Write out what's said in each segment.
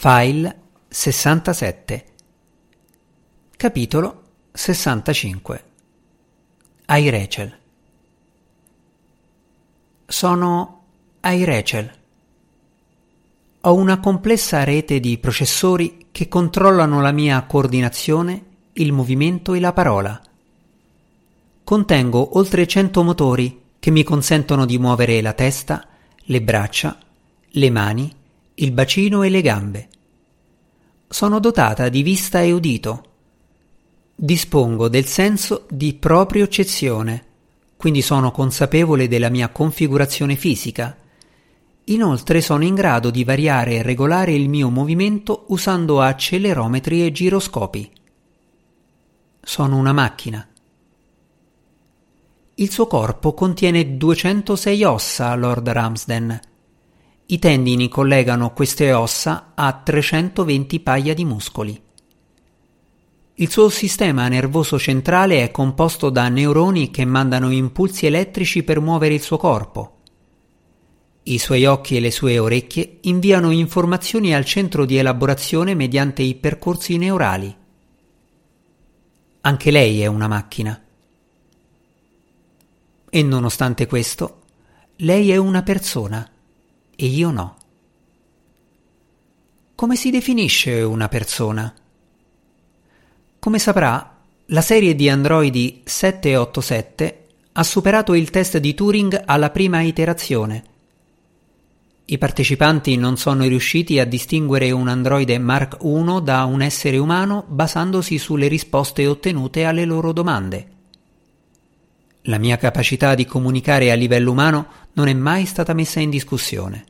File 67 Capitolo 65 Ai Rachel Sono ai Rachel. Ho una complessa rete di processori che controllano la mia coordinazione, il movimento e la parola. Contengo oltre 100 motori che mi consentono di muovere la testa, le braccia, le mani, il bacino e le gambe. Sono dotata di vista e udito. Dispongo del senso di propriocezione, quindi sono consapevole della mia configurazione fisica. Inoltre sono in grado di variare e regolare il mio movimento usando accelerometri e giroscopi. Sono una macchina. Il suo corpo contiene 206 ossa, Lord Ramsden, i tendini collegano queste ossa a 320 paia di muscoli. Il suo sistema nervoso centrale è composto da neuroni che mandano impulsi elettrici per muovere il suo corpo. I suoi occhi e le sue orecchie inviano informazioni al centro di elaborazione mediante i percorsi neurali. Anche lei è una macchina. E nonostante questo, lei è una persona e io no. Come si definisce una persona? Come saprà, la serie di androidi 787 ha superato il test di Turing alla prima iterazione. I partecipanti non sono riusciti a distinguere un androide Mark I da un essere umano basandosi sulle risposte ottenute alle loro domande. La mia capacità di comunicare a livello umano non è mai stata messa in discussione.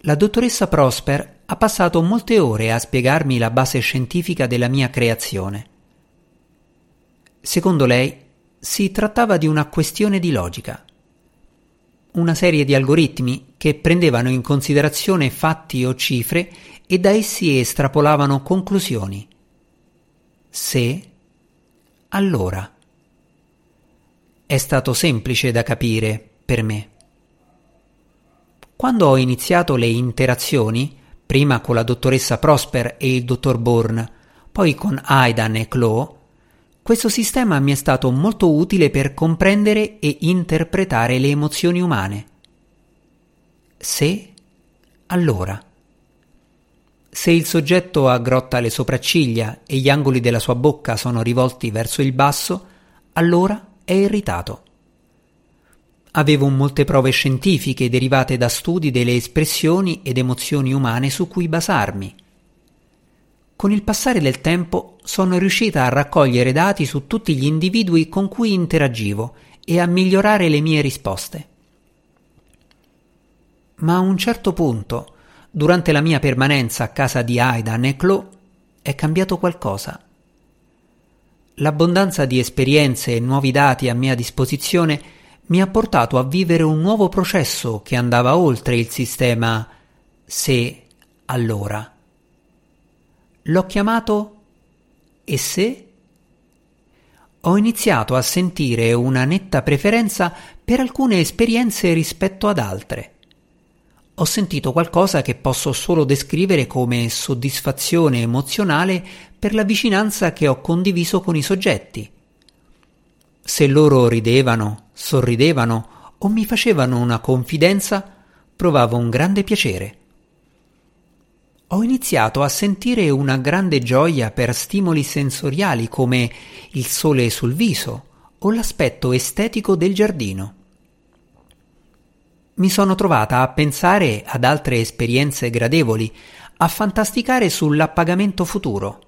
La dottoressa Prosper ha passato molte ore a spiegarmi la base scientifica della mia creazione. Secondo lei, si trattava di una questione di logica. Una serie di algoritmi che prendevano in considerazione fatti o cifre e da essi estrapolavano conclusioni. Se, allora. È stato semplice da capire per me. Quando ho iniziato le interazioni, prima con la dottoressa Prosper e il dottor Bourne, poi con Aidan e Chloe, questo sistema mi è stato molto utile per comprendere e interpretare le emozioni umane. Se, allora. Se il soggetto aggrotta le sopracciglia e gli angoli della sua bocca sono rivolti verso il basso, allora è irritato. Avevo molte prove scientifiche derivate da studi delle espressioni ed emozioni umane su cui basarmi. Con il passare del tempo sono riuscita a raccogliere dati su tutti gli individui con cui interagivo e a migliorare le mie risposte. Ma a un certo punto, durante la mia permanenza a casa di Aidan e Chloe, è cambiato qualcosa. L'abbondanza di esperienze e nuovi dati a mia disposizione mi ha portato a vivere un nuovo processo che andava oltre il sistema se allora. L'ho chiamato e se? Ho iniziato a sentire una netta preferenza per alcune esperienze rispetto ad altre. Ho sentito qualcosa che posso solo descrivere come soddisfazione emozionale per la vicinanza che ho condiviso con i soggetti. Se loro ridevano, sorridevano o mi facevano una confidenza, provavo un grande piacere. Ho iniziato a sentire una grande gioia per stimoli sensoriali come il sole sul viso o l'aspetto estetico del giardino. Mi sono trovata a pensare ad altre esperienze gradevoli, a fantasticare sull'appagamento futuro.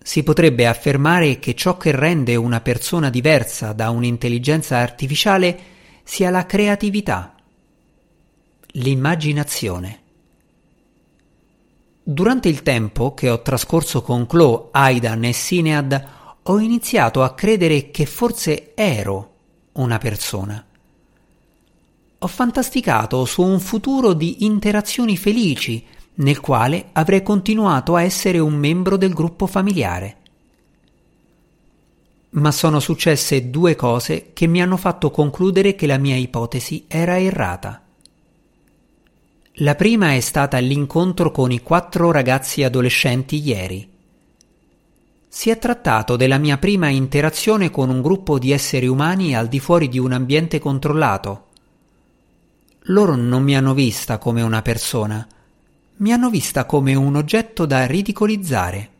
Si potrebbe affermare che ciò che rende una persona diversa da un'intelligenza artificiale sia la creatività, l'immaginazione. Durante il tempo che ho trascorso con Chloe, Aidan e Sinead, ho iniziato a credere che forse ero una persona. Ho fantasticato su un futuro di interazioni felici nel quale avrei continuato a essere un membro del gruppo familiare. Ma sono successe due cose che mi hanno fatto concludere che la mia ipotesi era errata. La prima è stata l'incontro con i quattro ragazzi adolescenti ieri. Si è trattato della mia prima interazione con un gruppo di esseri umani al di fuori di un ambiente controllato. Loro non mi hanno vista come una persona, mi hanno vista come un oggetto da ridicolizzare.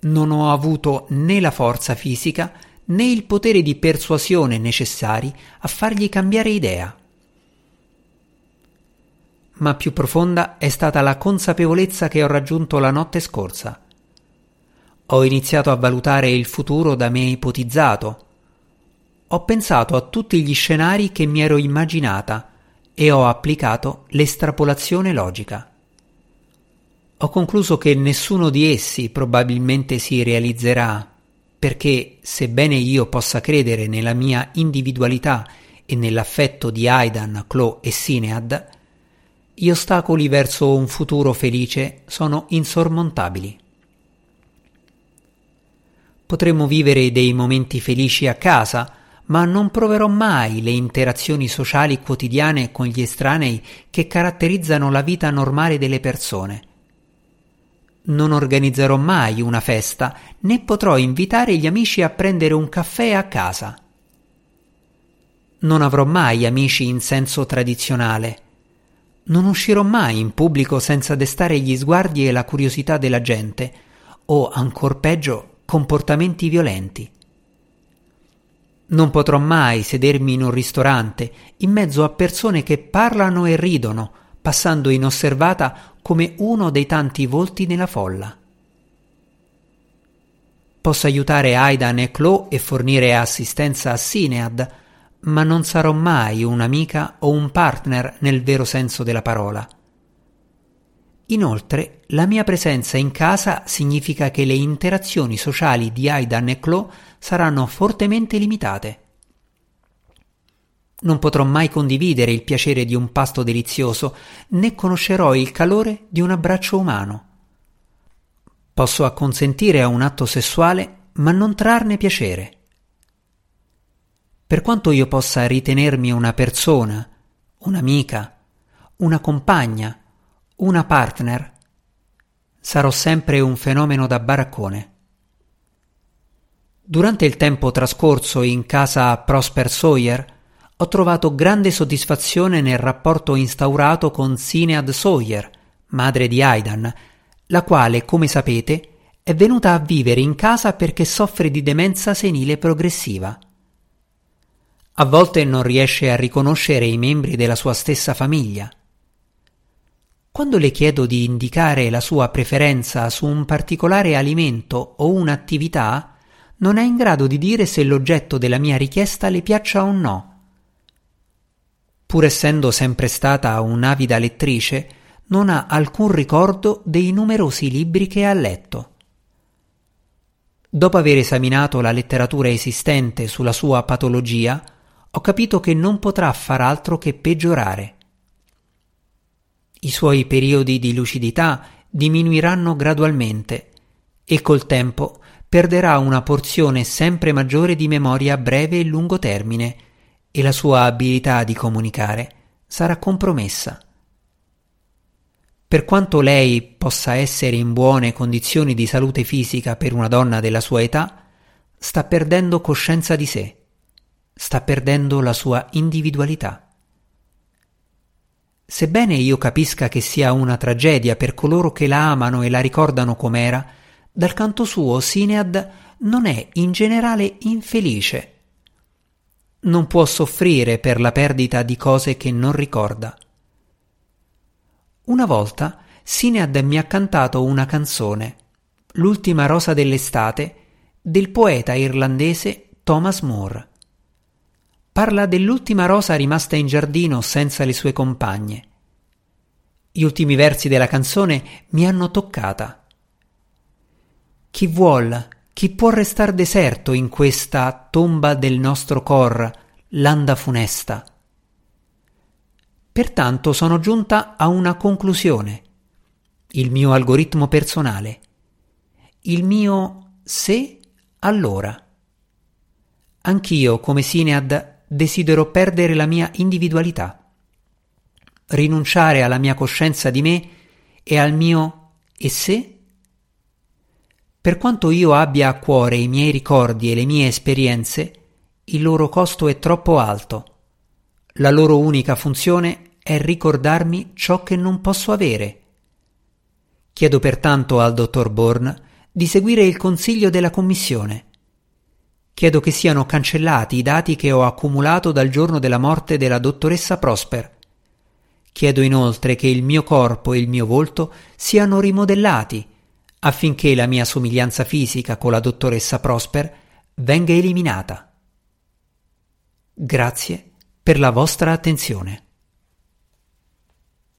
Non ho avuto né la forza fisica né il potere di persuasione necessari a fargli cambiare idea. Ma più profonda è stata la consapevolezza che ho raggiunto la notte scorsa ho iniziato a valutare il futuro da me ipotizzato. Ho pensato a tutti gli scenari che mi ero immaginata e ho applicato l'estrapolazione logica. Ho concluso che nessuno di essi probabilmente si realizzerà, perché sebbene io possa credere nella mia individualità e nell'affetto di Aidan, Chloe e Sinead, gli ostacoli verso un futuro felice sono insormontabili. Potremmo vivere dei momenti felici a casa, ma non proverò mai le interazioni sociali quotidiane con gli estranei che caratterizzano la vita normale delle persone. Non organizzerò mai una festa, né potrò invitare gli amici a prendere un caffè a casa. Non avrò mai amici in senso tradizionale. Non uscirò mai in pubblico senza destare gli sguardi e la curiosità della gente, o ancor peggio comportamenti violenti. Non potrò mai sedermi in un ristorante in mezzo a persone che parlano e ridono, passando inosservata come uno dei tanti volti nella folla. Posso aiutare Aidan e Chloe e fornire assistenza a Sinead, ma non sarò mai un'amica o un partner nel vero senso della parola. Inoltre, la mia presenza in casa significa che le interazioni sociali di Aidan e Chloe saranno fortemente limitate. Non potrò mai condividere il piacere di un pasto delizioso, né conoscerò il calore di un abbraccio umano. Posso acconsentire a un atto sessuale, ma non trarne piacere. Per quanto io possa ritenermi una persona, un'amica, una compagna, una partner, sarò sempre un fenomeno da baraccone. Durante il tempo trascorso in casa Prosper Sawyer ho trovato grande soddisfazione nel rapporto instaurato con Sinead Sawyer, madre di Aidan, la quale, come sapete, è venuta a vivere in casa perché soffre di demenza senile progressiva. A volte non riesce a riconoscere i membri della sua stessa famiglia. Quando le chiedo di indicare la sua preferenza su un particolare alimento o un'attività, non è in grado di dire se l'oggetto della mia richiesta le piaccia o no. Pur essendo sempre stata un'avida lettrice, non ha alcun ricordo dei numerosi libri che ha letto. Dopo aver esaminato la letteratura esistente sulla sua patologia, ho capito che non potrà far altro che peggiorare. I suoi periodi di lucidità diminuiranno gradualmente e col tempo perderà una porzione sempre maggiore di memoria a breve e lungo termine e la sua abilità di comunicare sarà compromessa. Per quanto lei possa essere in buone condizioni di salute fisica per una donna della sua età, sta perdendo coscienza di sé, sta perdendo la sua individualità. Sebbene io capisca che sia una tragedia per coloro che la amano e la ricordano com'era, dal canto suo Sinead non è in generale infelice. Non può soffrire per la perdita di cose che non ricorda. Una volta Sinead mi ha cantato una canzone, L'ultima rosa dell'estate, del poeta irlandese Thomas Moore. Parla dell'ultima rosa rimasta in giardino senza le sue compagne. Gli ultimi versi della canzone mi hanno toccata. Chi vuol, chi può restar deserto in questa tomba del nostro cor, landa funesta? Pertanto sono giunta a una conclusione. Il mio algoritmo personale. Il mio se allora. Anch'io, come Sinead, desidero perdere la mia individualità. rinunciare alla mia coscienza di me e al mio e se? Per quanto io abbia a cuore i miei ricordi e le mie esperienze, il loro costo è troppo alto. La loro unica funzione è ricordarmi ciò che non posso avere. Chiedo pertanto al dottor Bourne di seguire il consiglio della Commissione. Chiedo che siano cancellati i dati che ho accumulato dal giorno della morte della dottoressa Prosper. Chiedo inoltre che il mio corpo e il mio volto siano rimodellati affinché la mia somiglianza fisica con la dottoressa Prosper venga eliminata. Grazie per la vostra attenzione.